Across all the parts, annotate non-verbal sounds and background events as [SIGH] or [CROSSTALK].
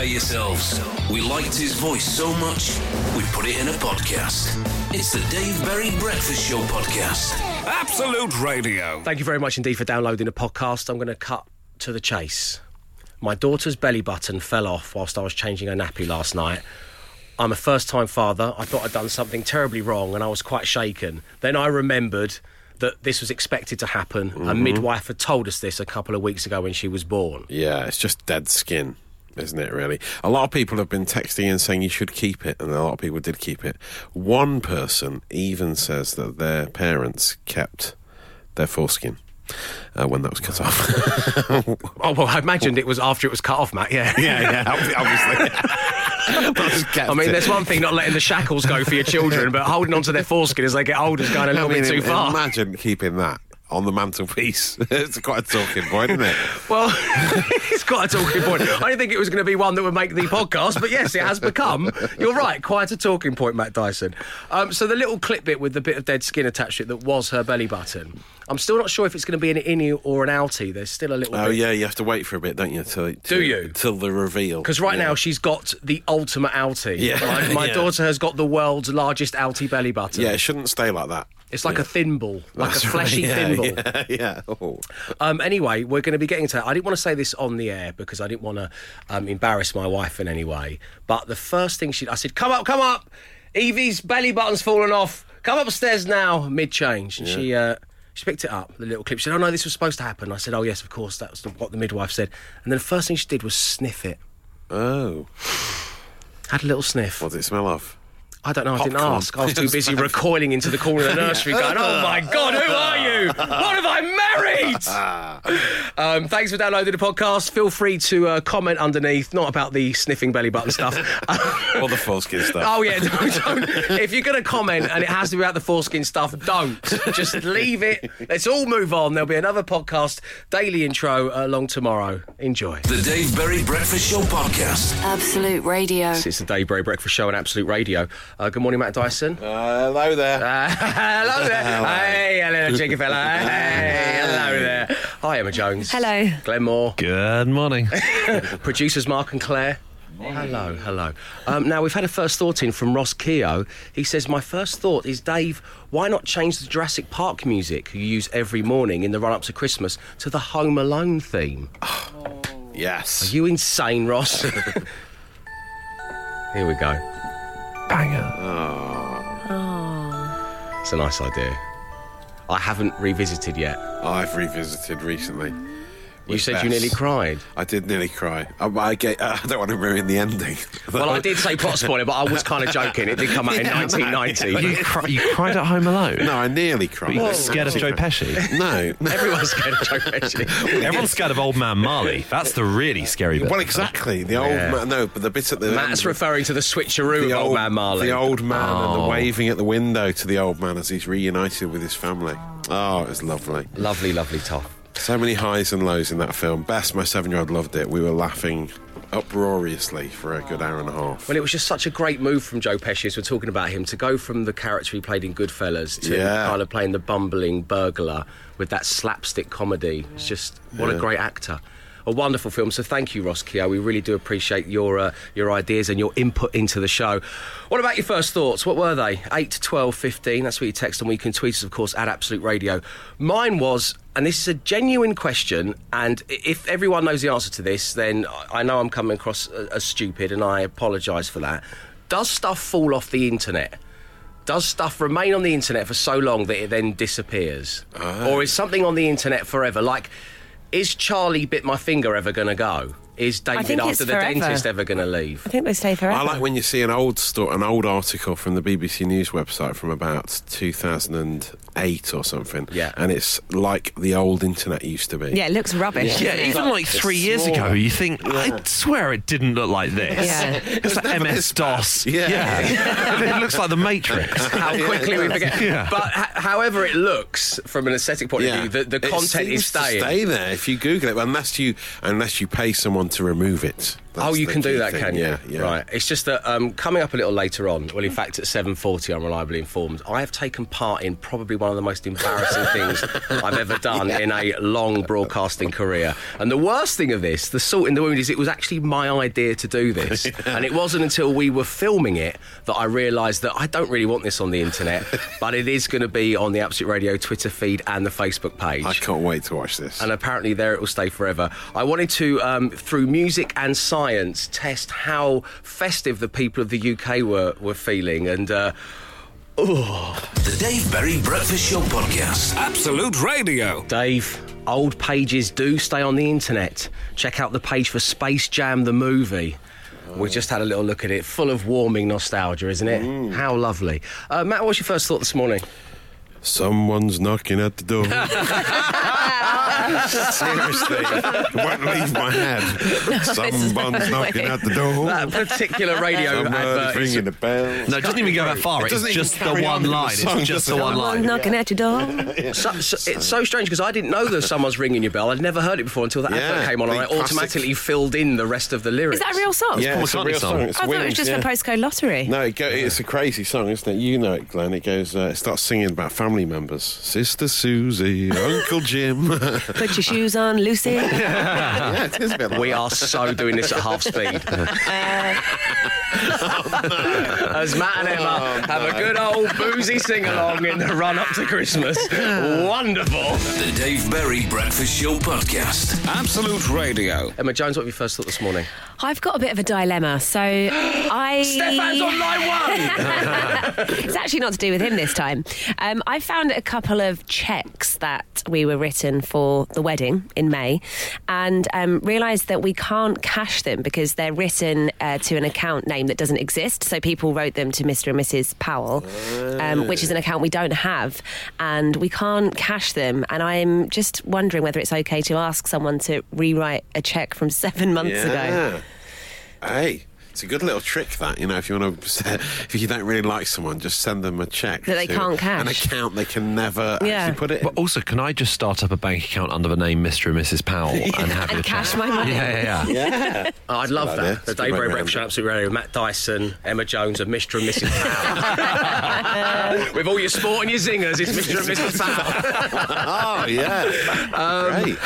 prepare yourselves. We liked his voice so much, we put it in a podcast. It's the Dave Berry Breakfast Show podcast. Absolute Radio. Thank you very much indeed for downloading the podcast. I'm going to cut to the chase. My daughter's belly button fell off whilst I was changing her nappy last night. I'm a first time father. I thought I'd done something terribly wrong and I was quite shaken. Then I remembered that this was expected to happen. A mm-hmm. midwife had told us this a couple of weeks ago when she was born. Yeah, it's just dead skin, isn't it, really? A lot of people have been texting and saying you should keep it, and a lot of people did keep it. One person even says that their parents kept their foreskin. Uh, when that was cut off. [LAUGHS] Oh, well, I imagined it was after it was cut off, Matt, yeah. [LAUGHS] yeah, yeah, obviously. [LAUGHS] I mean, there's one thing not letting the shackles go for your children, but holding onto their foreskin as they get older is going a little I mean, bit too far. Imagine keeping that on the mantelpiece. [LAUGHS] it's quite a talking point, isn't it? [LAUGHS] Well, [LAUGHS] it's quite a talking point. I didn't think it was going to be one that would make the podcast, but yes, it has become. You're right, quite a talking point, Matt Dyson. Um, so the little clip bit with the bit of dead skin attached to it that was her belly button. I'm still not sure if it's going to be an innie or an outie. There's still a little Oh bit. yeah, you have to wait for a bit, don't you? Till, till Do you? Till the reveal. Because right Yeah. now she's got the ultimate outie. Yeah. My, my Yeah. daughter has got the world's largest outie belly button. Yeah, it shouldn't stay like that. It's like a thimble, like That's a fleshy right, yeah, thimble. Yeah, [LAUGHS] yeah. Oh. Um, anyway, we're going to be getting to. I didn't want to say this on the air because I didn't want to um, embarrass my wife in any way. But the first thing she, I said, "Come up, come up! Evie's belly button's fallen off. Come upstairs now." Mid change, and she uh, she picked it up. The little clip. She said, "Oh no, this was supposed to happen." I said, "Oh yes, of course. That's what the midwife said." And then the first thing she did was sniff it. oh. Had a little sniff. What does it smell of? I don't know. I didn't ask. I was too [LAUGHS] busy recoiling into the corner of the nursery, going, "Oh my [LAUGHS] god, who are you? What have I married?" [LAUGHS] um, thanks for downloading the podcast. Feel free to uh, comment underneath, not about the sniffing belly button stuff. All the foreskin stuff. oh yeah, don't, don't. If you're going to comment and it has to be about the foreskin stuff, don't. Just leave it. Let's all move on. There'll be another podcast, daily intro along tomorrow. Enjoy. The Dave Berry Breakfast Show podcast. Absolute Radio. It's the Dave Berry Breakfast Show on Absolute Radio. Uh, good morning, Matt Dyson. Uh, hello there. Uh, [LAUGHS] hello there. [LAUGHS] Hey, hello, cheeky fella. [LAUGHS] Hey, hello there. Hi, Emma Jones. Hello. Glenn Moore. Good morning. Producers Mark and Claire. Hello, hello. Um, now, we've had a first thought in from Ross Keogh. He says, My first thought is, Dave, why not change the Jurassic Park music you use every morning in the run up to Christmas to the Home Alone theme? [SIGHS] yes. Are you insane, Ross? Here we go. Banger. Oh. It's a nice idea. I haven't revisited yet. I've revisited recently. You said Bess. you nearly cried. I did nearly cry. I, I, get, uh, I don't want to ruin the ending. [LAUGHS] Well, I did say plot spoiler, but I was kind of [LAUGHS] joking. It did come out in 1990. [LAUGHS] You, cry, you cried at home alone? No, I nearly cried. Were you scared of Joe Pesci? No. no. Everyone's scared of Joe Pesci. Everyone's scared of old man Marley. That's the really scary bit. Well, exactly. The old Yeah. man. No, but the bit at the Matt's end, referring to the switcheroo the of old man Marley. The old man and the Oh. waving at the window to the old man as he's reunited with his family. Oh, it was lovely. Lovely, lovely top. So many highs and lows in that film. Bess, my seven-year-old, loved it. We were laughing uproariously for a good hour and a half. Well, it was just such a great move from Joe Pesci as we're talking about him to go from the character he played in Goodfellas to Yeah. kind of playing the bumbling burglar with that slapstick comedy. It's just what a great actor. A wonderful film. So thank you, Ross Keogh. We really do appreciate your uh, your ideas and your input into the show. What about your first thoughts? What were they? 8 to 12, 15. That's what you text and we can tweet us, of course, at Absolute Radio. Mine was, and this is a genuine question, and if everyone knows the answer to this, then I- I know I'm coming across as stupid and I apologise for that. Does stuff fall off the internet? Does stuff remain on the internet for so long that it then disappears? Or is something on the internet forever? Like, is Charlie Bit My Finger ever going to go? Is David think it's after the forever. dentist ever going to leave? I think they stay forever. I like when you see an old sto- an old article from the BBC News website from about 2008 or something. Yeah. And it's like the old internet used to be. yeah, it looks rubbish. Yeah, doesn't even like three years small. ago, you think, I swear it didn't look like this. Yeah. [LAUGHS] It's like MS DOS. Yeah. [LAUGHS] it looks like the Matrix. [LAUGHS] How quickly we forget. Yeah. But h- however it looks from an aesthetic point of view, the, the It content is seems to staying. stay there if you Google it, unless you unless you pay someone to remove it. That's oh, you can do that, thing, can you? Yeah, yeah. Right. It's just that um, coming up a little later on. Well, in fact, at seven forty, I'm reliably informed. I have taken part in probably one of the most embarrassing [LAUGHS] things I've ever done in a long broadcasting career. And the worst thing of this, the salt in the wound, is it was actually my idea to do this, [LAUGHS] and it wasn't until we were filming it that I realised that I don't really want this on the internet, [LAUGHS] but it is going to be on the Absolute Radio Twitter feed and the Facebook page I can't wait to watch this. and apparently there it will stay forever. I wanted to, um, through music and science, test how festive the people of the UK were were feeling, and. Uh, The Dave Berry Breakfast Show Podcast. Absolute Radio. Dave, old pages do stay on the internet. Check out the page for Space Jam the movie. We just had a little look at it, full of warming nostalgia, isn't it? How lovely. Uh, Matt, what's your first thought this morning? Someone's knocking at the door. [LAUGHS] Seriously, it won't leave my head. Someone's knocking at the door. That particular radio Somebody's advert. is- ringing the bell. No, it doesn't even go that far. It It's just the one with the line. song, It's just the one line. knocking at your door. [LAUGHS] So, so, it's so strange because I didn't know that someone's ringing your bell. I'd never heard it before until that Yeah, advert came on, and I the classic- automatically filled in the rest of the lyrics. Is that a real song? Yeah, Paul it's a real song. song. It's I thought it was just yeah. for postcode lottery. No, it go, it's a crazy song, isn't it? You know it, Glenn. It goes, uh, it starts singing about family members. Sister Susie, Uncle Jim. [LAUGHS] Put your shoes on, Lucy. [LAUGHS] yeah, it is a bit like We that. are so doing this at half speed. [LAUGHS] [LAUGHS] As Matt and Emma have a good old boozy sing along in the run up to Christmas. Wonderful. The Dave Berry Breakfast Show Podcast. Absolute Radio. Emma Jones, what have you first thought this morning? I've got a bit of a dilemma. So [GASPS] I. Stefan's on line one! [LAUGHS] it's actually not to do with him this time. Um, I found a couple of checks that we were written for the wedding in May and um, realised that we can't cash them because they're written uh, to an account name that doesn't exist. So people wrote them to Mr. and Mrs. Powell, um, which is an account we don't have, and we can't cash them. And I'm just wondering whether it's okay to ask someone to rewrite a check from seven months ago. Hey, it's a good little trick that you know. If you want to, [LAUGHS] if you don't really like someone, just send them a check That they to can't cash. An account they can never Yeah. actually put it. in. But also, can I just start up a bank account under the name Mr. and Mrs. Powell [LAUGHS] and have And your cash check? my money. Yeah, yeah, yeah. yeah, Oh, I'd love that. idea. The It's a Dave good Berry Breakfast Show, around Absolute Radio, Matt Dyson, Emma Jones, and Mr. and Mrs. Powell. [LAUGHS] With all your sport and your zingers, it's Mr. and Mrs. Powell. oh yeah, um, great.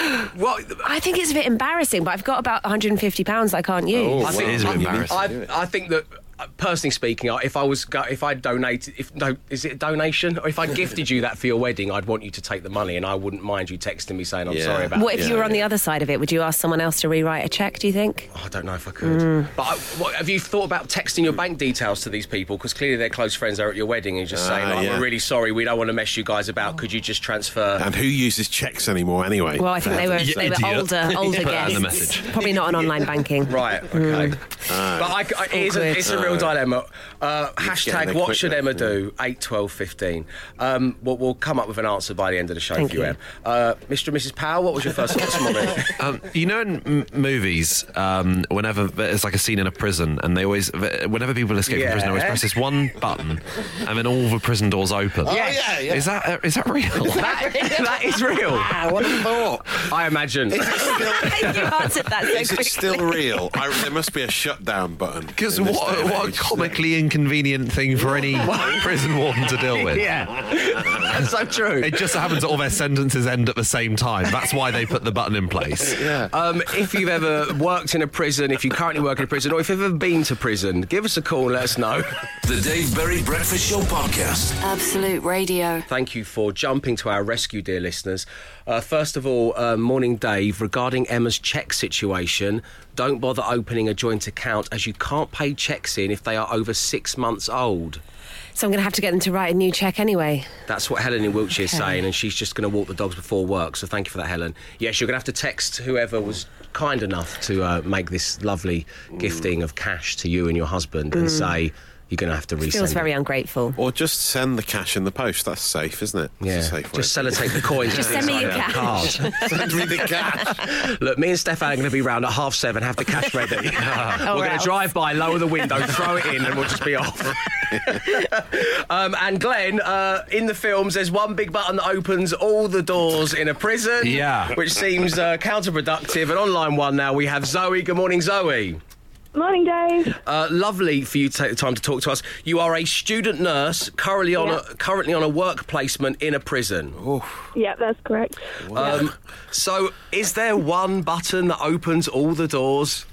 What? I think it's a bit embarrassing, but I've got about 150 pounds I can't use. Oh, I think it is a bit embarrassing. I, I think that. Uh, Personally speaking, if I was go, if I donated, if no, is it a donation or if I gifted you that for your wedding, I'd want you to take the money, and I wouldn't mind you texting me saying I'm Yeah. sorry about. What it. if you were on the other side of it? Would you ask someone else to rewrite a check? Do you think? Oh, I don't know if I could. Mm. But I, what, have you thought about texting your bank details to these people? Because clearly they're close friends. They're at your wedding and just saying, Ah, like, yeah. "We're really sorry. We don't want to mess you guys about. Could you just transfer?" And who uses checks anymore anyway? Well, I think they were You they were idiot. older [LAUGHS] older Put that the guests. message. Probably not on online [LAUGHS] banking. Right. Okay. but I, I, it is a, it's a real dilemma. Uh, hashtag What quick should then, Emma yeah. do? Eight, twelve, fifteen. Um, we'll, we'll come up with an answer by the end of the show Thank for you, you. Em. Uh, Mr. and Mrs. Powell, what was your first thought this? Um, you know, in m- movies, um, whenever there's like a scene in a prison, and they always, whenever people escape from prison, they always Yeah. press this one button, and then all the prison doors open. Yes. yeah, yeah. Is that uh, is that real? [LAUGHS] that, that is real. Ah, what a thought. I imagine. [LAUGHS] you answered that so Is it quickly. still real? [LAUGHS] I, there must be a shutdown button. Because what, day and what a comically inconvenient thing for any [LAUGHS] prison warden to deal with. yeah. That's so true. It just happens that all their sentences end at the same time. That's why they put the button in place. [LAUGHS] Yeah. Um, if you've ever worked in a prison, if you currently work in a prison, or if you've ever been to prison, give us a call and let us know. [LAUGHS] The Dave Berry Breakfast Show Podcast. Absolute Radio. Thank you for jumping to our rescue, dear listeners. Uh, first of all, uh, morning, Dave. Regarding Emma's cheque situation, don't bother opening a joint account as you can't pay cheques in if they are over six months old. So I'm going to have to get them to write a new check anyway. That's what Helen in Wiltshire is saying, and she's just going to walk the dogs before work. So thank you for that, Helen. Yes, you're going to have to text whoever was kind enough to uh, make this lovely gifting of cash to you and your husband, and say you're going to have to resend. Feels it. very ungrateful. Or just send the cash in the post. That's safe, isn't it? It's Yeah, a safe way. just sellotape the coins. Just send me your cash. card. [LAUGHS] send me the cash. [LAUGHS] Look, me and Stefan are going to be round at half seven. Have the cash ready. [LAUGHS] We're going to drive by, lower the window, throw it in, and we'll just be off. um, and Glenn, uh, in the films, there's one big button that opens all the doors in a prison. Yeah. Which seems uh, counterproductive. And online one now, we have Zoe. Good morning, Zoe. Morning, Dave. Uh, lovely for you to take the time to talk to us. You are a student nurse currently on Yeah. a currently on a work placement in a prison. Yeah, that's correct. Um, so, is there one button that opens all the doors?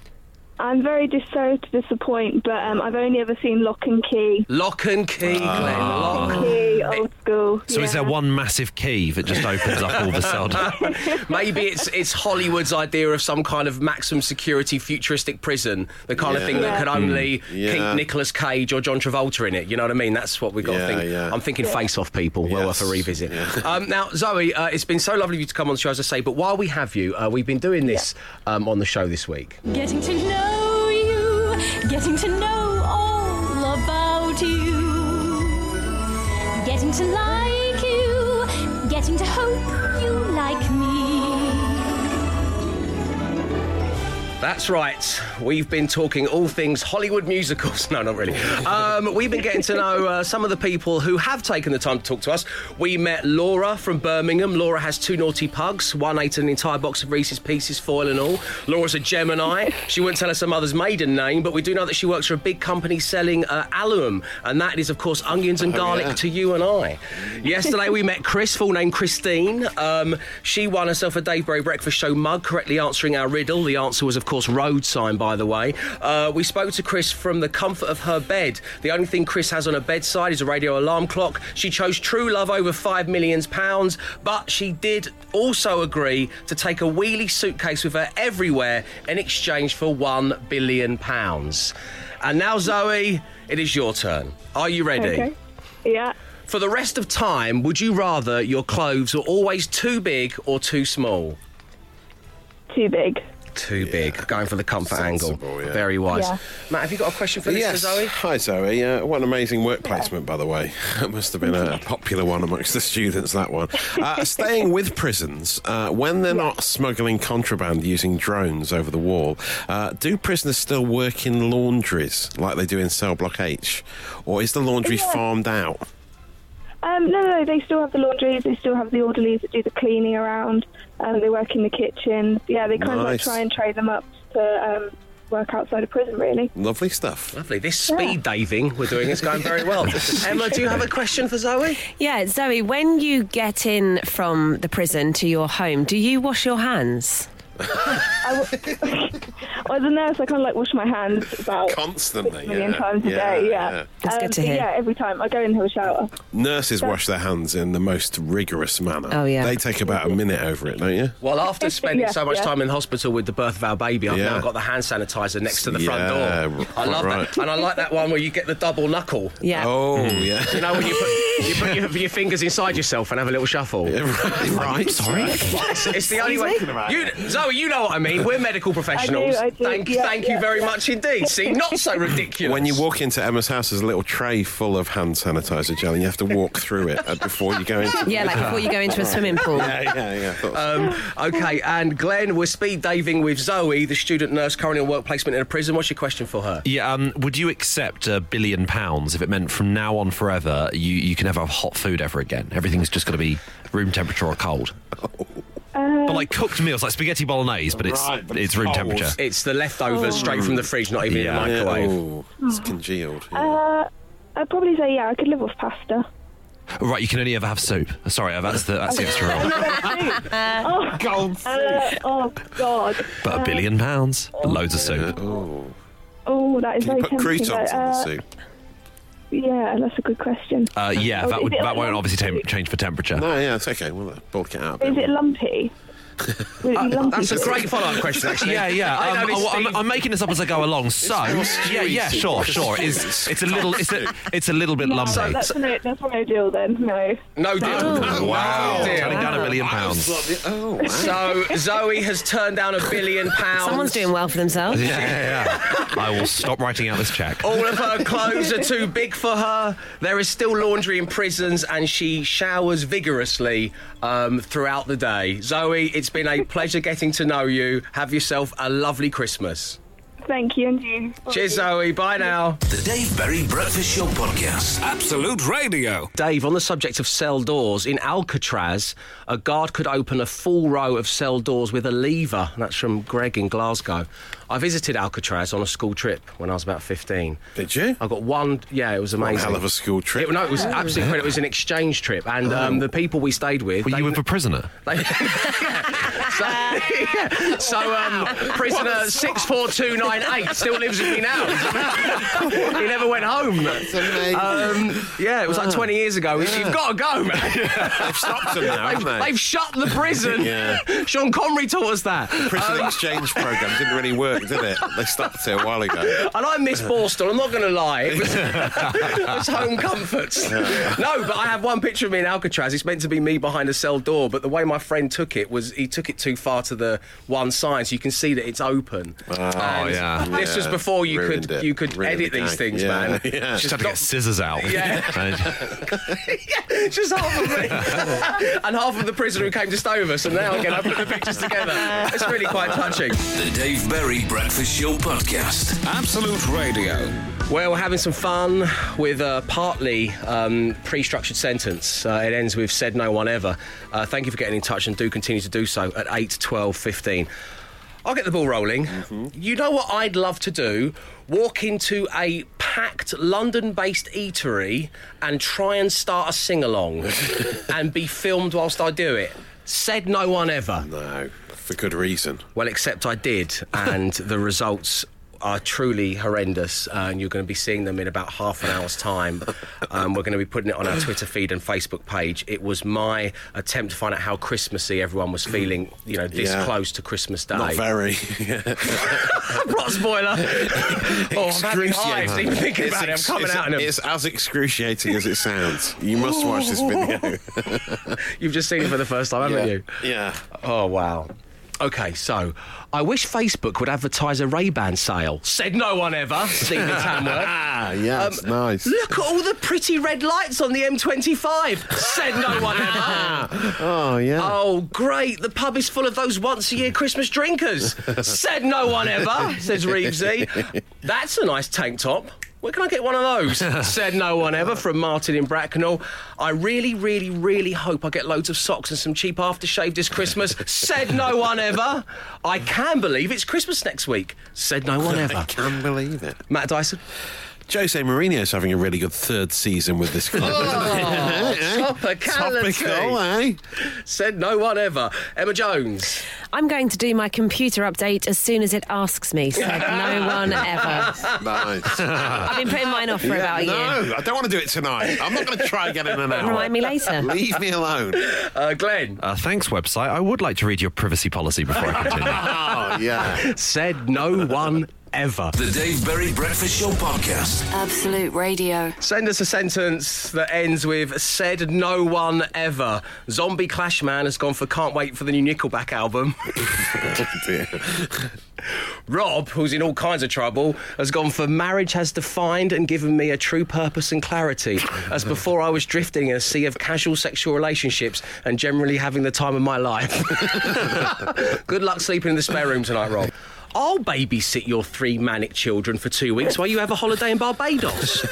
I'm very dis- sorry to disappoint, but um, I've only ever seen Lock and Key. Lock and key, Glenn. Lock Lock. and Key, old school. So is there one massive key that just opens up all of a sudden? [LAUGHS] Maybe it's it's Hollywood's idea of some kind of maximum security futuristic prison, the kind of Yeah. thing that could only Yeah. keep Nicolas Cage or John Travolta in it. You know what I mean? That's what we've got Yeah, to think. yeah. I'm thinking Face Off people. Well worth a revisit. Yeah. [LAUGHS] Um, now, Zoe, uh, it's been so lovely of you to come on the show, as I say. But while we have you, uh, we've been doing this um, on the show this week. Getting to know you, getting to know all about you, getting to like That's right. We've been talking all things Hollywood musicals. [LAUGHS] No, not really. Um, we've been getting to know uh, some of the people who have taken the time to talk to us. We met Laura from Birmingham. Laura has two naughty pugs. One ate an entire box of Reese's Pieces, foil and all. Laura's a Gemini. She wouldn't tell us her mother's maiden name, but we do know that she works for a big company selling uh, allium, and that is, of course, onions and garlic yeah. to you and I. Yesterday we met Chris, full name Christine. Um, she won herself a Dave Berry Breakfast Show mug, correctly answering our riddle. The answer was, of course, road sign, by the way. Uh, we spoke to Chris from the comfort of her bed. The only thing Chris has on her bedside is a radio alarm clock. She chose true love over five million pounds, but she did also agree to take a wheelie suitcase with her everywhere in exchange for one billion pounds. And now, Zoe, it is your turn. Are you ready? Okay. Yeah. For the rest of time, would you rather your clothes were always too big or too small? Too big. Too big. Going for the comfort Sensible, angle. yeah. Very wise. Yeah. Matt, have you got a question for this yes. for Zoe? Hi, Zoe. Uh, what an amazing work placement, by the way. [LAUGHS] It must have been a popular one amongst the students, that one. Uh, staying with prisons, uh, when they're not smuggling contraband using drones over the wall, uh, do prisoners still work in laundries like they do in Cell Block H? Or is the laundry Yeah. farmed out? Um, no, no, they still have the laundries. They still have the orderlies that do the cleaning around. Um, they work in the kitchen. Yeah, they kind of like Nice. try and train them up to um, work outside of prison, really. Lovely stuff. Lovely. This speed diving we're doing is going very well. [LAUGHS] Emma, do you have a question for Zoe? Yeah, Zoe, when you get in from the prison to your home, do you wash your hands? Well, as a nurse, I [LAUGHS] kind of like wash my hands about Constantly. a million yeah. times a Yeah, day. Yeah, yeah. That's good um, to hear. Yeah, every time I go in, have a shower. Nurses wash their hands in the most rigorous manner. Oh, yeah. They take about a minute over it, don't you? Well, after spending [LAUGHS] Yeah, so much yeah. time in hospital with the birth of our baby, I've Yeah. now got the hand sanitizer next to the front Yeah, door. I love right. that. And I like that one where you get the double knuckle. Yeah. Oh, mm. yeah. You know, when you put, you put your, your fingers inside yourself and have a little shuffle. [LAUGHS] right, right. Sorry. It's, it's the only way. You, Zoe, you know what I mean. We're medical [LAUGHS] professionals. I do. Thank, Yeah, thank you very yeah. much indeed. See, [LAUGHS] not so ridiculous. When you walk into Emma's house, there's a little tray full of hand sanitizer gel, and you have to walk through it uh, before you go into. [LAUGHS] Yeah, like before you go into a swimming pool. Yeah, yeah, yeah. Um, okay, and Glenn, we're speed diving with Zoe, the student nurse currently on work placement in a prison. What's your question for her? Yeah, um, would you accept a billion pounds if it meant from now on forever you, you can never have hot food ever again? Everything's just going to be room temperature or cold. But like cooked meals, like spaghetti bolognese, but it's Right, but it's it's room cold. temperature. It's the leftovers straight from the fridge, not even Yeah. in the microwave. Oh, it's congealed. yeah. Uh, I'd probably say yeah, I could live off pasta. Right, you can only ever have soup. Sorry, that's the that's the extra [LAUGHS] rule. oh, uh, oh God. But a billion pounds, loads of soup. oh, Oh, that is can you put tempting. croutons in uh, the soup? Yeah, that's a good question. Uh, yeah, Oh, that is would that won't obviously lumpy? change for temperature. No, yeah, it's okay. We'll uh, bulk it out. A Is bit it it be lumpy? That's a great follow-up question, actually. Yeah, yeah. I Um, know this I, am I'm making this up as I go along. So, yeah, yeah, sure, sure. It's it's a little it's a, it's a little bit No, lumpy. That's no, that's no deal then. No. No deal. Oh, Wow, No deal. turning down a billion pounds. Oh, wow. So Zoe has turned down a billion pounds. Someone's doing well for themselves. Yeah, yeah, yeah. I will stop writing out this check. All of her clothes are too big for her. There is still laundry in prisons, and she showers vigorously um, throughout the day. Zoe, it's been a pleasure getting to know you. Have yourself a lovely Christmas. Thank you, and you. Cheers, Zoe. Bye now. The Dave Berry Breakfast Show Podcast. Absolute Radio. Dave, on the subject of cell doors, in Alcatraz, a guard could open a full row of cell doors with a lever. That's from Greg in Glasgow. I visited Alcatraz on a school trip when I was about 15. Did you? I got one, yeah, it was One amazing. hell of a school trip. It, no, it was absolutely incredible. It was an exchange trip, and um, the people we stayed with. Were they- you with a prisoner? [LAUGHS] they- [LAUGHS] so, yeah. so um, prisoner six four two nine eight still lives with me now. [LAUGHS] he never went home. amazing. Um, yeah, it was like twenty years ago. You've got to go, man. They've stopped them now, They've, haven't they? they've shut the prison. Yeah. Sean Connery taught us that. Prison exchange program didn't really work, did it? They stopped it a while ago. And [LAUGHS] I miss Borstal, I'm not going to lie. [LAUGHS] It was, it was home comforts. No, but I have one picture of me in Alcatraz. It's meant to be me behind a cell door, but the way my friend took it was he took it too far to the one side, so you can see that it's open. Oh, And yeah. This was before you ruined could it. you could Ruined edit the these things, Yeah, man. [LAUGHS] yeah. Just Just had to not- get scissors out. Yeah. And- just half of me and half of the prisoner who came to stay with us, and now again I put the pictures together. It's really quite touching. The Dave Berry Breakfast Show Podcast. Absolute Radio. Well, we're having some fun with a partly um, pre-structured sentence. Uh, it ends with "said no one ever." Uh, thank you for getting in touch, and do continue to do so at 8, 12, 15. I'll get the ball rolling. You know what I'd love to do? Walk into a packed London-based eatery and try and start a sing-along, [LAUGHS] and be filmed whilst I do it. Said no one ever. No, for good reason. Well, except I did, and [LAUGHS] the results are truly horrendous. Uh, and you're going to be seeing them in about half an hour's time. Um, we're going to be putting it on our Twitter feed and Facebook page. It was my attempt to find out how Christmassy everyone was feeling, you know, this Yeah. close to Christmas Day. Not very. [LAUGHS] Plot spoiler. [LAUGHS] oh, hives even thinking about it. I'm coming it's, out in them. it's as excruciating as it sounds. You must watch this video. You've just seen it for the first time, haven't you? Yeah. Oh, wow. Okay, so I wish Facebook would advertise a Ray-Ban sale. Said no one ever. Stephen Tamworth. [LAUGHS] Ah, yeah, it's nice. Look at all the pretty red lights on the M25. Said no one ever. [LAUGHS] Oh, yeah. Oh, great. The pub is full of those once a year Christmas drinkers. Said no one ever, says Reevesy. [LAUGHS] That's a nice tank top. Where can I get one of those? [LAUGHS] Said no one ever from Martin in Bracknell. I really, really, really hope I get loads of socks and some cheap aftershave this Christmas. Said no one ever. I can believe it's Christmas next week. Said no one [LAUGHS] ever. I can't believe it. Matt Dyson. Jose Mourinho's having a really good third season with this club. Oh, topicality. [LAUGHS] Topical, eh? Said no one ever. Emma Jones. I'm going to do my computer update as soon as it asks me, said no [LAUGHS] one ever. Nice. I've been putting mine off for about a year. no, I don't want to do it tonight. I'm not going to try again in an hour. Remind me later. Leave me alone. Uh, Glenn. Uh, thanks, website. I would like to read your privacy policy before I continue. [LAUGHS] Oh, yeah. Said no one ever. The Dave Berry Breakfast Show Podcast. Absolute Radio. Send us a sentence that ends with said no one ever. Zombie Clash Man has gone for can't wait for the new Nickelback album. [LAUGHS] [LAUGHS] Oh, dear. Rob, who's in all kinds of trouble, has gone for marriage has defined and given me a true purpose and clarity. As before I was drifting in a sea of casual sexual relationships and generally having the time of my life. [LAUGHS] Good luck sleeping in the spare room tonight, Rob. I'll babysit your three manic children for two weeks while you have a holiday in Barbados,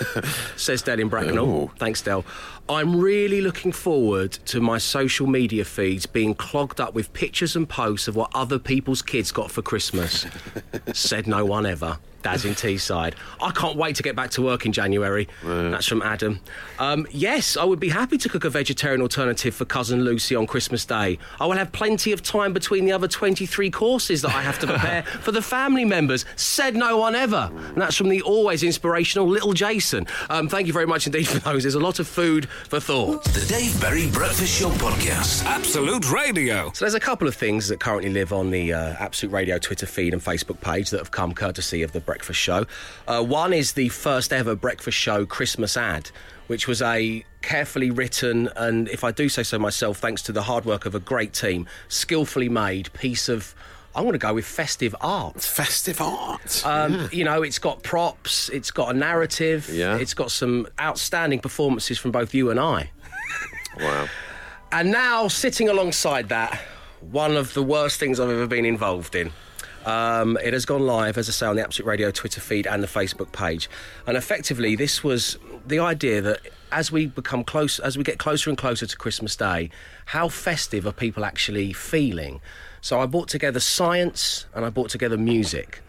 says Del in Bracknell. Ooh. Thanks, Del. I'm really looking forward to my social media feeds being clogged up with pictures and posts of what other people's kids got for Christmas. [LAUGHS] Said no one ever. Daz in Teesside. I can't wait to get back to work in January. That's from Adam. Um, yes, I would be happy to cook a vegetarian alternative for cousin Lucy on Christmas Day. I will have plenty of time between the other 23 courses that I have to prepare [LAUGHS] for the family members. Said no one ever. And that's from the always inspirational little Jason. Um, thank you very much indeed for those. There's a lot of food for thought. The Dave Berry Breakfast Show Podcast. Absolute Radio. So there's a couple of things that currently live on the uh, Absolute Radio Twitter feed and Facebook page that have come courtesy of the Breakfast Show. Uh, one is the first ever Breakfast Show Christmas ad, which was a carefully written and, if I do say so myself, thanks to the hard work of a great team, skillfully made piece of. I'm going to go with festive art. Festive art. Um, You know, it's got props, it's got a narrative, Yeah. it's got some outstanding performances from both you and I. [LAUGHS] wow. And now, sitting alongside that, one of the worst things I've ever been involved in. Um, it has gone live, as I say, on the Absolute Radio Twitter feed and the Facebook page. And effectively, this was the idea that as we become close, as we get closer and closer to Christmas Day, how festive are people actually feeling? So I brought together science and I brought together music.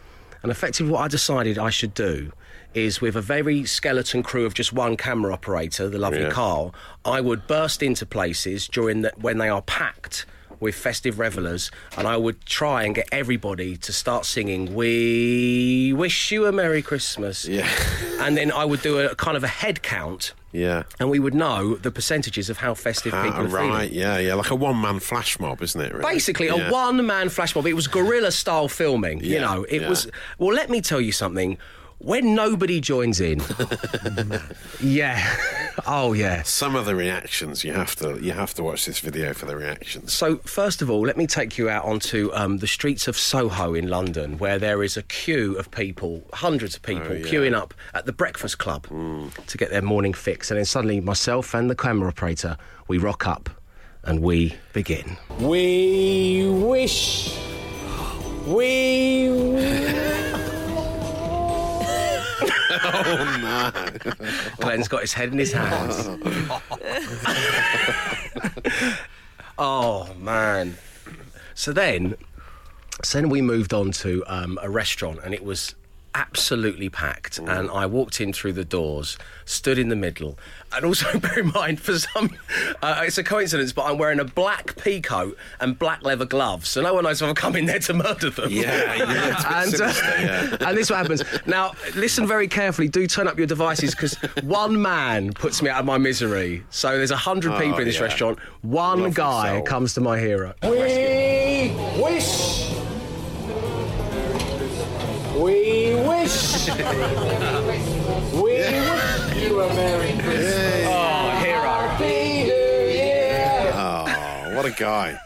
And effectively, what I decided I should do is with a very skeleton crew of just one camera operator, the lovely Yeah. Carl, I would burst into places during the, when they are packed with festive revelers, and I would try and get everybody to start singing "We Wish You a Merry Christmas." Yeah. [LAUGHS] and then I would do a kind of a head count. Yeah. And we would know the percentages of how festive Ah, people are feeling. right, yeah, yeah, like a one-man flash mob, isn't it? Really? Basically, Yeah. a one man flash mob. It was guerrilla style filming. You know, it yeah. was. Well, let me tell you something. When nobody joins in, [LAUGHS] yeah, oh yeah. Some of the reactions you have to you have to watch this video for the reactions. So, first of all, let me take you out onto um, the streets of Soho in London, where there is a queue of people, hundreds of people, Oh, yeah. queuing up at the Breakfast Club to get their morning fix. And then suddenly, myself and the camera operator, we rock up and we begin. We wish. We. [LAUGHS] [LAUGHS] Glenn's got his head in his hands. [LAUGHS] oh man. So then, so then we moved on to um, a restaurant, and it was absolutely packed. And I walked in through the doors, stood in the middle, and also [LAUGHS] bear in mind for some, uh, it's a coincidence, but I'm wearing a black pea coat and black leather gloves, so no one knows if I'm coming there to murder them. Yeah, yeah, it's a bit [LAUGHS] and, uh, yeah. [LAUGHS] and this is what happens. Now, listen very carefully. Do turn up your devices because one man puts me out of my misery. So there's a hundred people in this Oh, yeah. restaurant. One Lovely guy soul. comes to my hero. We wish. We wish. we wish you a Merry Christmas. Oh, hero. Happy New Year. Oh, what a guy!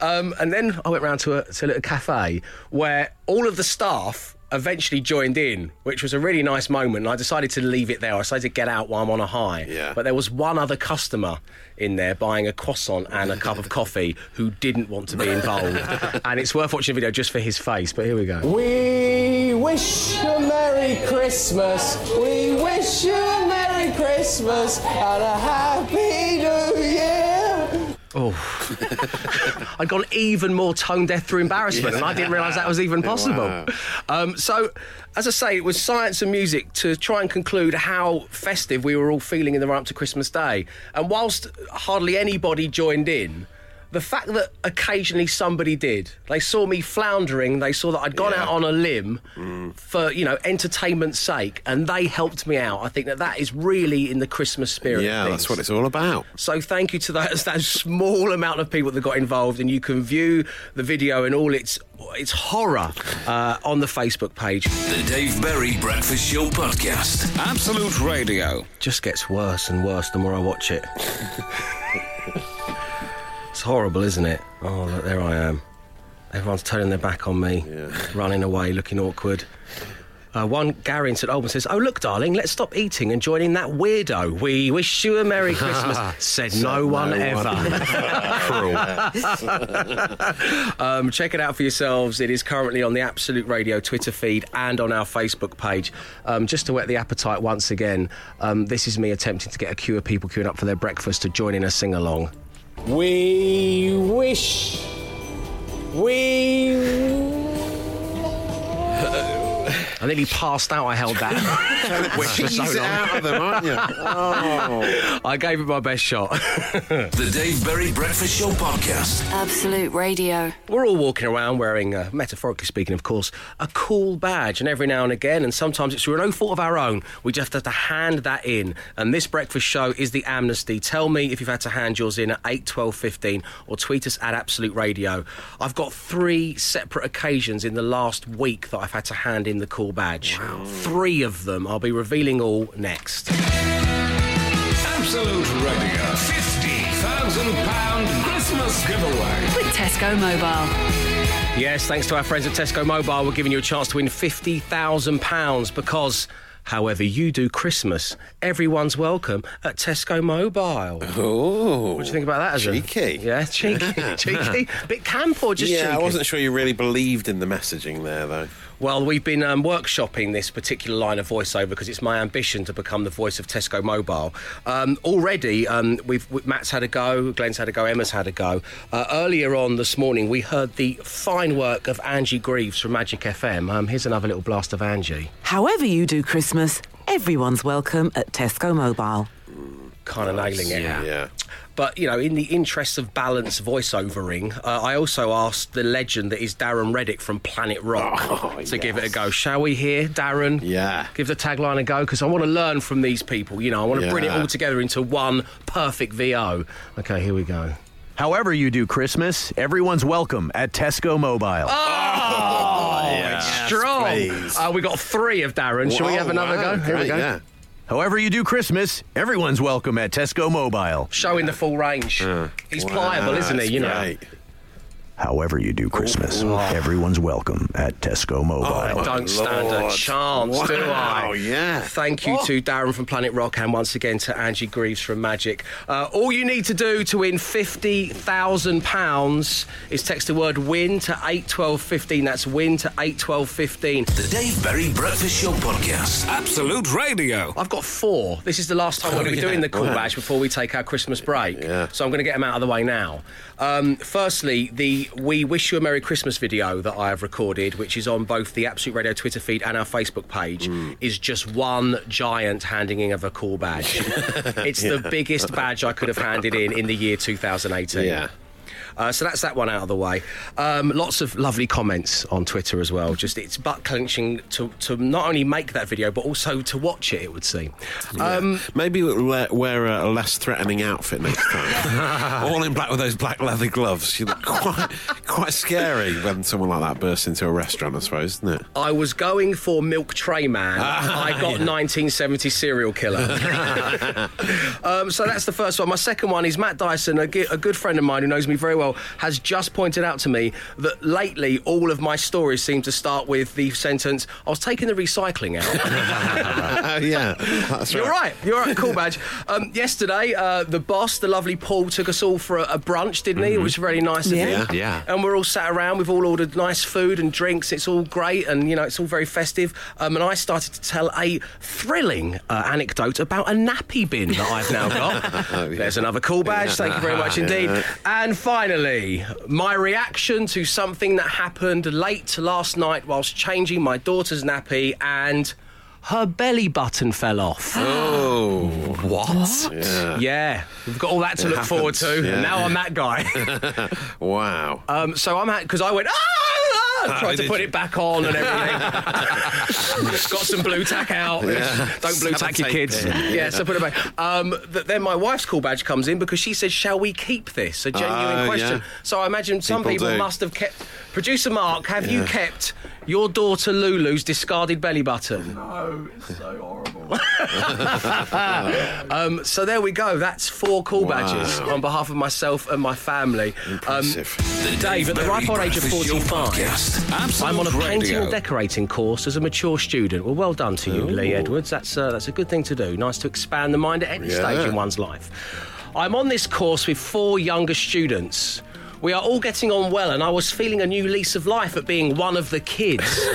Um, and then I went round to a, to a little cafe where all of the staff eventually joined in, which was a really nice moment. And I decided to leave it there. I decided to get out while I'm on a high. Yeah. But there was one other customer in there buying a croissant and a cup of coffee who didn't want to be involved. [LAUGHS] and it's worth watching the video just for his face. But here we go. We wish you a Merry Christmas. We wish you a Merry Christmas and a Happy New Year. [LAUGHS] I'd gone even more tone deaf through embarrassment, and I didn't realise that was even possible. Wow. Um, so, as I say, it was science and music to try and conclude how festive we were all feeling in the run up to Christmas Day. And whilst hardly anybody joined in, the fact that occasionally somebody did, they saw me floundering, they saw that I'd gone Yeah. out on a limb for, you know, entertainment's sake, and they helped me out. I think that that is really in the Christmas spirit. Yeah, that's what it's all about. So thank you to that, [LAUGHS] that small amount of people that got involved, and you can view the video and all its its horror uh, on the Facebook page. The Dave Berry Breakfast Show Podcast. Absolute Radio. Just gets worse and worse the more I watch it. [LAUGHS] it's horrible, isn't it? Oh, look, there I am. Everyone's turning their back on me, running away, looking awkward. Uh, one Gary in St Albans says, "Oh look, darling, let's stop eating and join in that weirdo. We wish you a merry [LAUGHS] Christmas." Said no one no ever. [LAUGHS] [LAUGHS] Cruel. Um, check it out for yourselves. It is currently on the Absolute Radio Twitter feed and on our Facebook page. Um, just to whet the appetite once again, um, this is me attempting to get a queue of people queuing up for their breakfast to join in a sing along. We wish. We. [LAUGHS] I nearly passed out. I held that. Which for Tease so [LAUGHS] it out of them, aren't you? Oh. [LAUGHS] I gave it my best shot. [LAUGHS] The Dave Berry Breakfast Show Podcast. Absolute Radio. We're all walking around wearing, uh, metaphorically speaking, of course, a cool badge. And every now and again, and sometimes it's through no fault of our own, we just have to hand that in. And this breakfast show is the amnesty. Tell me if you've had to hand yours in at 8, 12, 15 or tweet us at Absolute Radio. I've got three separate occasions in the last week that I've had to hand in the cool badge. Three of them. I'll be revealing all next. Absolute Radio. £50,000 Christmas giveaway. With Tesco Mobile. Yes, thanks to our friends at Tesco Mobile, we're giving you a chance to win £50,000 because However you do Christmas, everyone's welcome at Tesco Mobile. Oh, What do you think about that? As a- cheeky? yeah, cheeky, [LAUGHS] cheeky. Bit camp or just yeah, cheeky? I wasn't sure you really believed in the messaging there, though. Well, we've been um, workshopping this particular line of voiceover because it's my ambition to become the voice of Tesco Mobile. Um, already, um, we've, we, Matt's had a go, Glenn's had a go, Emma's had a go. Uh, earlier on this morning, we heard the fine work of Angie Greaves from Magic FM. Um, here's another little blast of Angie. However you do Christmas, everyone's welcome at Tesco Mobile. Kind of nailing it. Yeah. But, you know, in the interest of balance voiceovering, uh, I also asked the legend that is Darren Reddick from Planet Rock [LAUGHS] Oh, to give it a go. Shall we hear, Darren? Yeah. Give the tagline a go because I want to learn from these people. You know, I want to bring it all together into one perfect VO. Okay, here we go. However you do Christmas, everyone's welcome at Tesco Mobile. Oh, [LAUGHS] it's strong. please. Uh, we got three of Darren. Shall we have another wow, go? Here we go. Yeah. However you do Christmas, everyone's welcome at Tesco Mobile. Showing the full range. He's pliable, isn't he? that's You know. Great. However you do Christmas, everyone's welcome at Tesco Mobile. I don't stand a Lord. chance, do I? Wow, yeah. Thank you to Darren from Planet Rock and once again to Angie Greaves from Magic. Uh, all you need to do to win £50,000 is text the word win to 81215. That's win to 81215. The Dave Berry Breakfast Show Podcast. Absolute Radio. I've got four. This is the last time we're going to be doing the call Wow. badge before we take our Christmas break. Yeah. So I'm going to get them out of the way now. Um, firstly, the We Wish You a Merry Christmas video that I have recorded, which is on both the Absolute Radio Twitter feed and our Facebook page, Mm. is just one giant handing in of a call badge. [LAUGHS] it's the biggest badge I could have handed in in the year [LAUGHS] 2018. Yeah. Uh, so that's that one out of the way. Um, lots of lovely comments on Twitter as well. Just it's butt clenching to, to not only make that video but also to watch it. It would seem. Um, Maybe we'll wear, wear a less threatening outfit next time. [LAUGHS] All in black with those black leather gloves. You look quite, quite scary when someone like that bursts into a restaurant, I suppose, isn't it? I was going for Milk Tray Man. Ah, I got 1970 serial killer. [LAUGHS] um, so that's the first one. My second one is Matt Dyson, a, a good friend of mine who knows me very well, has just pointed out to me that lately all of my stories seem to start with the sentence, I was taking the recycling out. Oh, [LAUGHS] yeah. That's right. You're right. You're right. Cool badge. Um, yesterday, uh, the boss, the lovely Paul, took us all for a, a brunch, didn't he? It was really nice of Yeah. him. Yeah. And we're all sat around. We've all ordered nice food and drinks. It's all great, and you know, it's all very festive. Um, and I started to tell a thrilling uh, anecdote about a nappy bin that I've now got. [LAUGHS] There's another cool badge. Thank you very much [LAUGHS] indeed. And finally, my reaction to something that happened late last night whilst changing my daughter's nappy and. Her belly button fell off. [GASPS] Oh, What? yeah. Yeah, we've got all that to It look forward to. yeah. And now I'm that guy. [LAUGHS] Wow. um, so I'm because I went ah, ah, tried to put it back on and everything. [LAUGHS] got some Blu Tack out. Don't Blu Tack your kids. pin. Yeah, so put it back. Um, th- then my wife's call badge comes in because she says, "Shall we keep this?" A genuine Oh, question. yeah. So I imagine some People people must have kept. Producer Mark, have you kept your daughter Lulu's discarded belly button? No, it's so horrible. [LAUGHS] Um, so there we go. That's four call badges on behalf of myself and my family. Um, Impressive. The Dave, at the ripe old age of 45, I'm on a painting Radio. and decorating course as a mature student. Well, well done to you, Lee Edwards. That's, uh, that's a good thing to do. Nice to expand the mind at any Yeah. stage in one's life. I'm on this course with four younger students. We are all getting on well, and I was feeling a new lease of life at being one of the kids. [LAUGHS]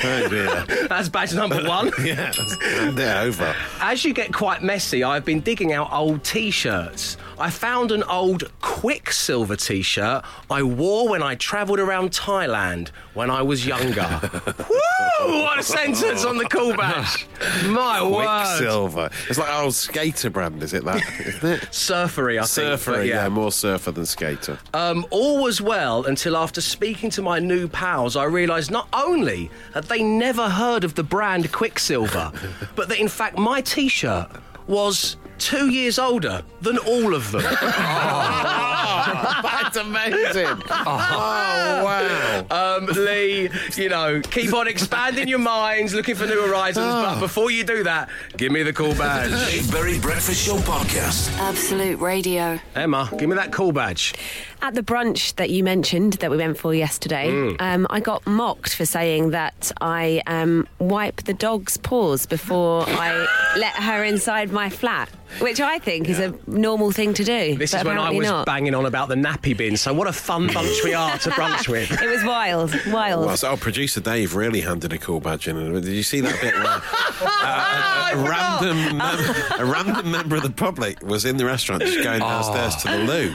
Oh, dear. That's badge number one. [LAUGHS] yeah. It over. As you get quite messy, I've been digging out old t shirts. I found an old Quiksilver t shirt I wore when I travelled around Thailand when I was younger. [LAUGHS] Woo! What a sentence on the call badge. [LAUGHS] My word. Quiksilver. It's like an old skater brand, is it that? Isn't it? [LAUGHS] Surfery, I think. Surfer, but yeah. more surfer than skater. Um, all was well until after speaking to my new pals, I realised not only that they never heard of the brand Quiksilver, but that in fact my t shirt was two years older than all of them. [LAUGHS] [LAUGHS] [LAUGHS] That's amazing. Oh, wow. Um, Lee, you know, keep on expanding your minds, looking for new horizons. But before you do that, give me the cool badge. [LAUGHS] Dave Berry Breakfast Show podcast. Absolute Radio. Emma, give me that cool badge. At the brunch that you mentioned that we went for yesterday, Mm. um, I got mocked for saying that I um, wipe the dog's paws before I [LAUGHS] let her inside my flat, which I think is a normal thing to do. This but is when I apparently was not. banging on about the nappy bin. So what a fun [LAUGHS] bunch we are to brunch with. [LAUGHS] It was wild, wild. Well, so, oh, producer Dave really handed a cool badge in. Did you see that bit where [LAUGHS] uh, a, a random mem- a random member of the public was in the restaurant just going downstairs to the loo,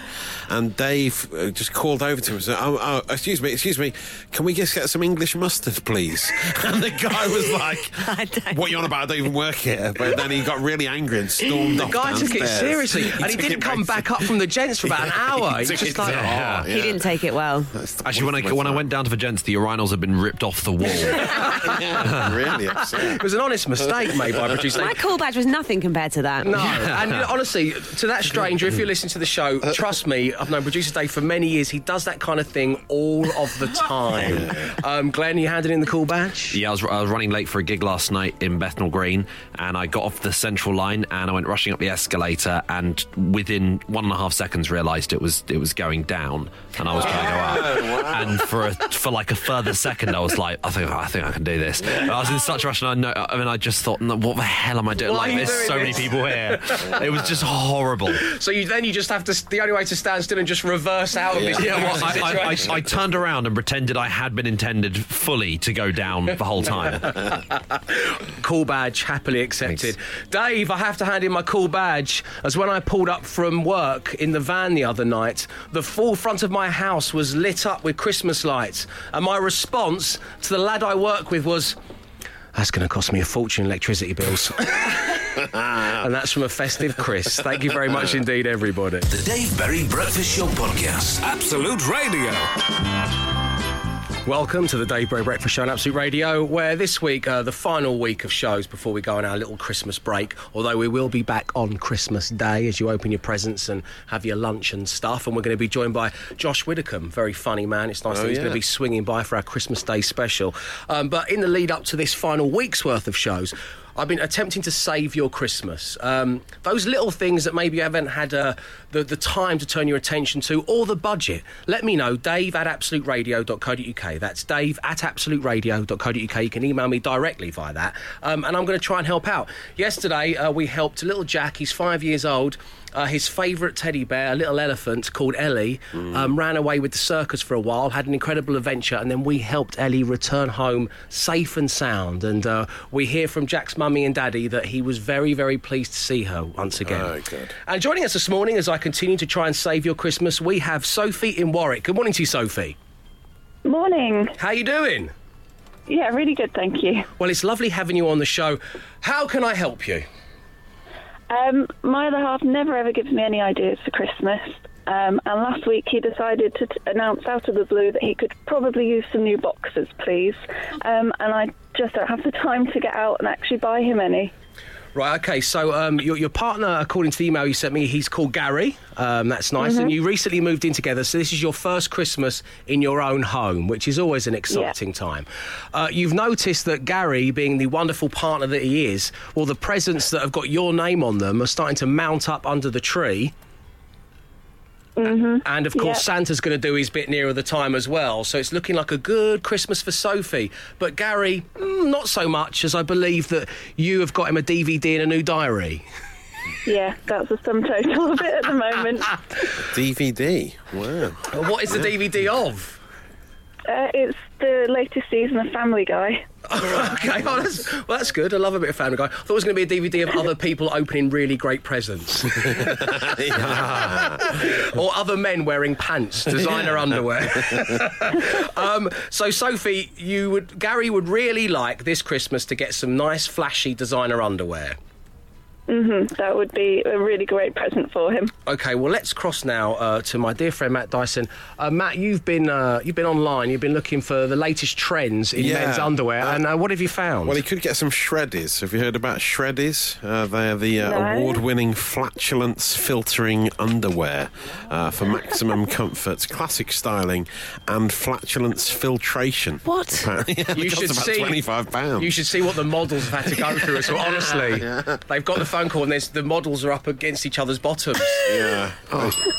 and Dave uh, just called over to him and said, oh, oh, excuse me, excuse me, can we just get some English mustard, please?" [LAUGHS] And the guy was like, [LAUGHS] "What you on about? I don't even work here." But then he got really angry and stormed The off The guy took it downstairs. seriously, [LAUGHS] and he took didn't come very back up from the gents for about an hour. He took just like, to oh. heart, He didn't take it well. Actually, when I when I went down to the gents, the urinals had been ripped off the wall. yeah, really upset. It was an honest mistake made by producer. My call badge was nothing compared to that. No, and honestly, to that stranger, if you listen to the show, trust me, I've known producer Dave for many years. He does that kind of thing all of the [LAUGHS] time. Um, Glenn, you handed in the cool badge. Yeah, I was, I was running late for a gig last night in Bethnal Green, and I got off the central line and I went rushing up the escalator, and within one and a half seconds realised it was it was going down, and I was trying to go up. [LAUGHS] And for a, for like a further second, I was like, I think I think I can do this. And I was in such a rush, and I know, I mean, I just thought, no, what the hell am I doing? Why like, there's doing so many people here. It was just [LAUGHS] horrible. So you then you just have to. The only way to stand still and just reverse out of this Yeah, well, I, I, I. I turned around and pretended I had been intended fully to go down the whole time. [LAUGHS] cool badge happily accepted. Dave, I have to hand in my cool badge as when I pulled up from work in the van the other night, the full front of my house was lit up with Christmas lights, and my response to the lad I work with was. That's going to cost me a fortune, in electricity bills. [LAUGHS] and that's from a festive Chris. Thank you very much indeed, everybody. The Dave Berry Breakfast Show podcast. Absolute Radio. Welcome to the Dave Berry Breakfast Show on Absolute Radio, where this week, uh, the final week of shows before we go on our little Christmas break, although we will be back on Christmas Day as you open your presents and have your lunch and stuff. And we're going to be joined by Josh Widdicombe, very funny man. It's nice Oh, that he's going to be swinging by for our Christmas Day special. Um, but in the lead up to this final week's worth of shows, I've been attempting to save your Christmas. Um, those little things that maybe you haven't had uh, the, the time to turn your attention to or the budget. Let me know, dave at absoluteradio.co.uk. That's dave at absoluteradio.co.uk. You can email me directly via that. Um, and I'm going to try and help out. Yesterday, uh, we helped little Jack, he's five years old. Uh, his favourite teddy bear, a little elephant called Ellie, um, ran away with the circus for a while, had an incredible adventure, and then we helped Ellie return home safe and sound. And uh, we hear from Jack's mummy and daddy that he was very, very pleased to see her once again. Oh, good. And joining us this morning as I continue to try and save your Christmas, we have Sophie in Warwick. Good morning to you, Sophie. Morning. How are you doing? Yeah, really good, thank you. Well, it's lovely having you on the show. How can I help you? Um, my other half never ever gives me any ideas for Christmas. Um, and last week he decided to t- announce out of the blue that he could probably use some new boxes, please. Um, and I just don't have the time to get out and actually buy him any. Right, okay, so um, your, your partner, according to the email you sent me, he's called Gary. Um, that's nice. And you recently moved in together, so this is your first Christmas in your own home, which is always an exciting time. Uh, you've noticed that Gary, being the wonderful partner that he is, well, the presents that have got your name on them are starting to mount up under the tree. And of course, Yep. Santa's going to do his bit nearer the time as well. So it's looking like a good Christmas for Sophie. But Gary, mm, not so much, as I believe that you have got him a DVD and a new diary. Yeah, that's the sum total of it at the moment. [LAUGHS] DVD. Wow. Well, what is the DVD of? Uh, it's the latest season of Family Guy. [LAUGHS] okay, well that's, well, that's good. I love a bit of Family Guy. I thought it was going to be a DVD of other people opening really great presents. [LAUGHS] [LAUGHS] or other men wearing pants, designer underwear. um, so, Sophie, you would Gary would really like this Christmas to get some nice, flashy designer underwear. Hmm that would be a really great present for him. Okay, well, let's cross now uh, to my dear friend Matt Dyson. Uh, Matt, you've been uh, you've been online. You've been looking for the latest trends in Yeah. men's underwear, Uh, and uh, what have you found? Well, he could get some shreddies. Have you heard about shreddies? Uh, they're the uh, No. award-winning flatulence filtering underwear uh, for maximum [LAUGHS] comfort, classic styling, and flatulence filtration. What? [LAUGHS] Yeah, you should about see twenty-five pounds. You should see what the models have had to go through. So honestly, [LAUGHS] they've got the phone call, and there's, the models are up against each other's bottoms. Yeah.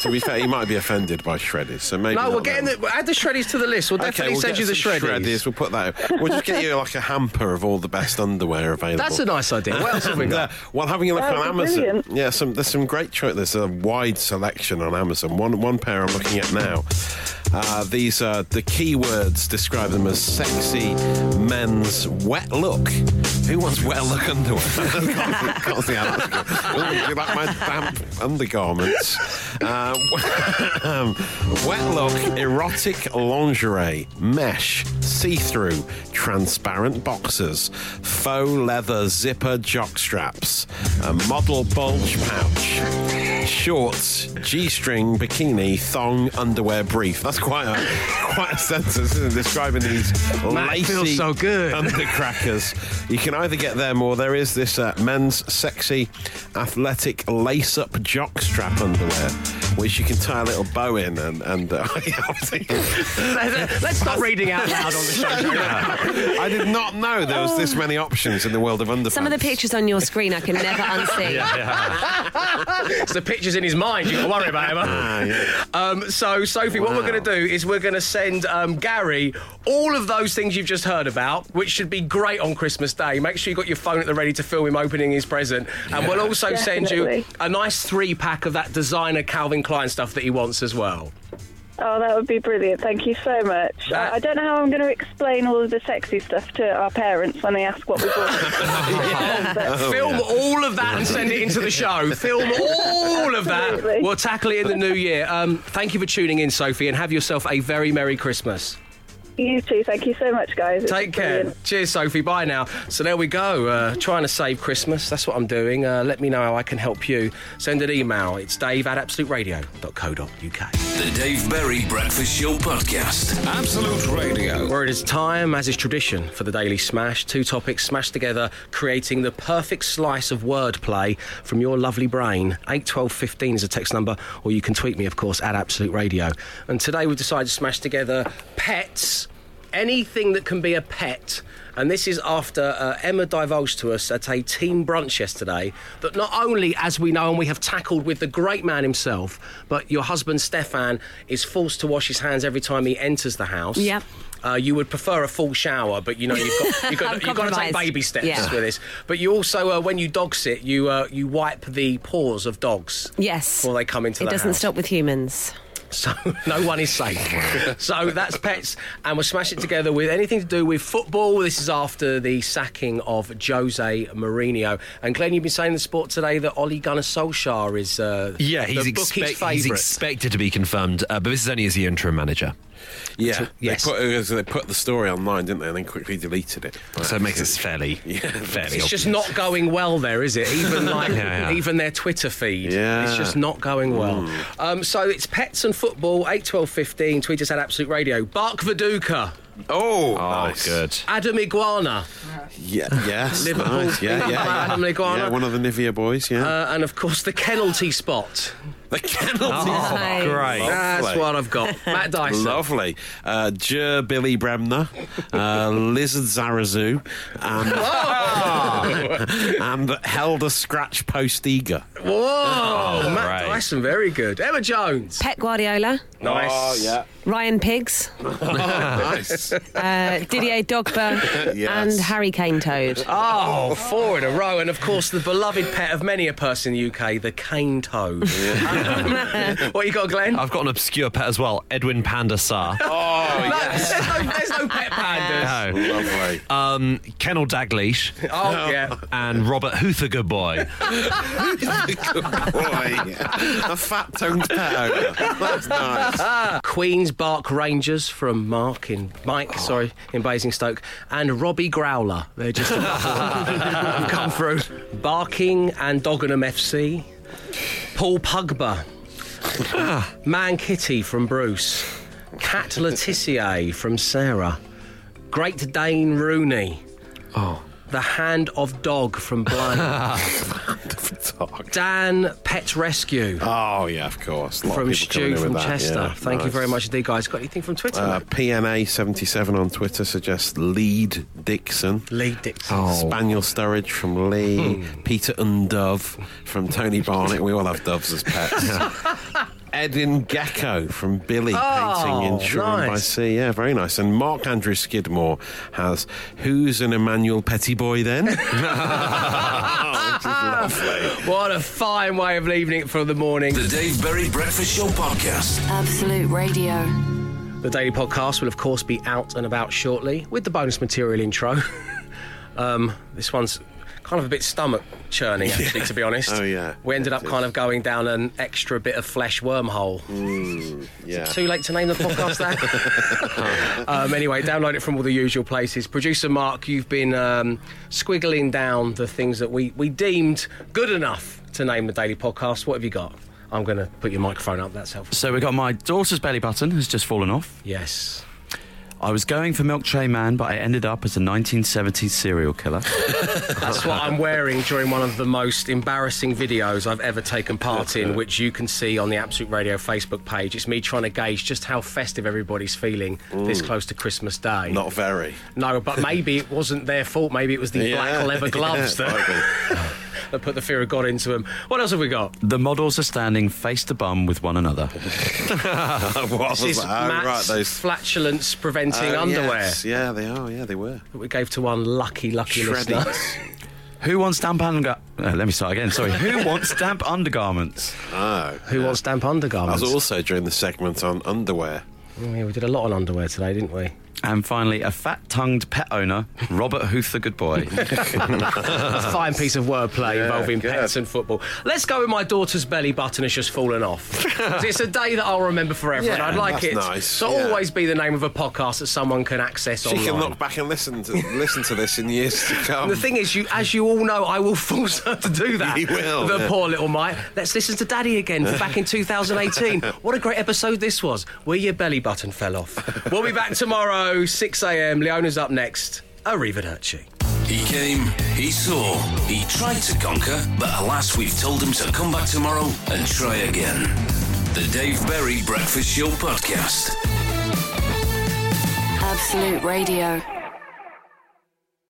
to be fair, he might be offended by shreddies, so maybe. no, not we're getting the, add the shreddies to the list. We'll Okay, definitely we'll send get you the some shreddies. We'll put that. We'll just get you like a hamper of all the best underwear available. That's a nice idea. What else have we [LAUGHS] And, uh, got? while having a look That on would be Amazon, brilliant. yeah, some there's some great choice. There's a wide selection on Amazon. One one pair I'm looking at now. Uh, these are the keywords describe them as sexy men's wet look. Who wants wet look underwear? can't, [LAUGHS] can't see how that's good. Oh, do you like my damp undergarments? Uh, [LAUGHS] um, wet look, erotic lingerie, mesh, see-through, transparent boxers, faux leather zipper jock straps, a model bulge pouch, shorts, g-string, bikini, thong, underwear brief. That's quite a quite a sentence, isn't it? Describing these Matt, lacy feels so good. undercrackers. You can either get them or there is this uh, men's sexy athletic lace-up jockstrap underwear, which you can tie a little bow in and and. Uh, [LAUGHS] Let's stop reading out loud on the show. I did not know there was this many options in the world of underpants. Some of the pictures on your screen I can never [LAUGHS] unsee. it's the pictures in his mind. You got to worry about him. Ah, yeah. Um, so, Sophie, what we're going to do is we're going to send um, Gary all of those things you've just heard about, which should be great on Christmas Day. Make sure you've got your phone at the ready to film him opening his present, and we'll also send you a nice three pack of that designer Calvin Klein stuff that he wants as well. Oh, that would be brilliant. Thank you so much. That- I, I don't know how I'm going to explain all of the sexy stuff to our parents when they ask what we bought. [LAUGHS] [LAUGHS] But- Film all of that and send it into the show. [LAUGHS] Film all of that. Absolutely. We'll tackle it in the new year. Um, thank you for tuning in, Sophie, and have yourself a very Merry Christmas. You too. Thank you so much, guys. It's Take care. brilliant. Cheers, Sophie. Bye now. So there we go. Uh, trying to save Christmas. That's what I'm doing. Uh, let me know how I can help you. Send an email. It's dave at absoluteradio.co.uk. The Dave Berry Breakfast Show Podcast. Absolute Radio. Where it is time, as is tradition, for the Daily Smash. Two topics smashed together, creating the perfect slice of wordplay from your lovely brain. 81215 is a text number, or you can tweet me, of course, at Absolute Radio. And today we've decided to smash together pets, anything that can be a pet. And this is after uh, Emma divulged to us at a team brunch yesterday that not only, as we know and we have tackled with the great man himself, but your husband Stefan is forced to wash his hands every time he enters the house. Yep. Uh, you would prefer a full shower, but you know you've got you've got, [LAUGHS] you've got to take baby steps Yeah. with this. But you also, uh, when you dog sit, you uh, you wipe the paws of dogs Yes. before they come into It doesn't house. stop with humans. So [LAUGHS] no one is safe. so that's pets, and we'll smash it together with anything to do with football. This is after the sacking of Jose Mourinho. And Glenn, you've been saying in the sport today that Ole Gunnar Solskjaer is uh, Yeah, he's, bookies' he's expected to be confirmed, uh, but this is only as the interim manager. Yeah, yes. they, put, uh, they put the story online, didn't they, and then quickly deleted it. So it makes it fairly, [LAUGHS] yeah, fairly It's just not going well there, is it? Even [LAUGHS] like Yeah, yeah. even their Twitter feed, Yeah. it's just not going well. Um, so it's pets and football. 8, 12, 15. Tweet us at Absolute Radio. Bark Viduka. Oh, Oh, nice. good. Adam Iguana. Yeah, yes, [LAUGHS] Liverpool nice. Yeah, yeah, yeah. Adam Liguana. yeah. One of the Nivea boys. Yeah, Uh, and of course, the penalty spot. the kennel. Nice. Great. That's Lovely. what I've got. Matt Dyson. Lovely. Uh, Jer Billy Bremner, uh, Lizard Zarazu, and, [LAUGHS] [LAUGHS] and Helder Scratch Post Eager. Whoa, Matt great. Dyson, very good. Emma Jones. Pep Guardiola, Nice. Oh, yeah. Ryan Pigs, nice. Uh, Didier Dogba, [LAUGHS] Yes. and Harry Kane Toad. Oh, four in a row. And of course, the beloved pet of many a person in the UK, the cane toad. [LAUGHS] [LAUGHS] what you got, Glenn? I've got an obscure pet as well, Edwin Panda Sar. Oh, No, there's, no, there's no pet pandas. No. Lovely. Um, Kennel Dalglish. Oh, yeah. And Robert Hoother, good boy. Good boy, a fat tongued pet owner. That's nice. Queen's Bark Rangers from Mark in Mike, sorry, in Basingstoke, and Robbie Growler. They're just [LAUGHS] [LAUGHS] come through. Barking and Doggenham FC. Paul Pugba. [LAUGHS] Man Kitty from Bruce. Cat Letitia from Sarah. Great Dane Rooney. Oh. The Hand of Dog from Blaine. [LAUGHS] Dan Pet Rescue. Oh, yeah, of course. A lot of from people coming Stu in from that, Chester. yeah, Thank you nice. very much indeed, guys. Got anything from Twitter? Uh, mate? PNA77 on Twitter suggests Lead Dixon. Lee Dixon. Oh. Spaniel Sturridge from Lee. Hmm. Peter Undove from Tony Barnett. We all have doves as pets. [LAUGHS] Edin Gecko from Billy Oh, Painting in Shoreham by. Sea. Yeah, very nice. And Mark Andrew Skidmore has Who's an Emmanuel Pettyboy then? [LAUGHS] Which is lovely. [LAUGHS] What a fine way of leaving it for the morning. The Dave Berry Breakfast Show Podcast. Absolute Radio. The daily podcast will, of course, be out and about shortly with the bonus material intro. [LAUGHS] um, this one's kind of a bit stomach churning, actually, to be honest. Oh, yeah. We ended Yeah, up it kind is. of going down an extra bit of flesh wormhole. Yeah. Too late to name the podcast that. [LAUGHS] um, anyway, download it from all the usual places. Producer Mark, you've been um, squiggling down the things that we, we deemed good enough to name the daily podcast. What have you got? I'm going to put your microphone up. That's helpful. So we've got my daughter's belly button has just fallen off. Yes. I was going for Milk Tray Man, but I ended up as a 1970s serial killer. [LAUGHS] That's what I'm wearing during one of the most embarrassing videos I've ever taken part in, [LAUGHS] which you can see on the Absolute Radio Facebook page. It's me trying to gauge just how festive everybody's feeling this close to Christmas Day. Not very. No, but maybe it wasn't their fault. Maybe it was the Yeah. black leather [LAUGHS] gloves Yeah, that, that put the fear of God into them. What else have we got? the models are standing face to bum with one another. what was is that? Oh, Matt's right, those flatulence preventing Oh, underwear yes. Yeah, they are. Yeah, they were. that we gave to one lucky, lucky listener. Shreddies. [LAUGHS] Who wants damp undergarments? Uh, let me start again. Sorry. Who [LAUGHS] wants damp undergarments? Oh. Who wants damp undergarments? I was also during the segment on underwear. Oh, yeah, we did a lot on underwear today, didn't we? And finally, a fat-tongued pet owner, Robert Huth, the good boy. [LAUGHS] a fine piece of wordplay involving good. pets and football. Let's go with my daughter's belly button has just fallen off. [LAUGHS] it's a day that I'll remember forever, and I'd like that's it nice, to yeah. always be the name of a podcast that someone can access She online. can look back and listen to listen to this in years to come. The thing is, you, as you all know, I will force her to do that. [LAUGHS] You will, The yeah. poor little mite. Let's listen to Daddy again for back in 2018. what a great episode this was, where your belly button fell off. we'll be back tomorrow, 6 a.m. Leona's up next. Arrivederci. He came, he saw, he tried to conquer, but alas, we've told him to come back tomorrow and try again. The Dave Berry Breakfast Show Podcast. Absolute Radio.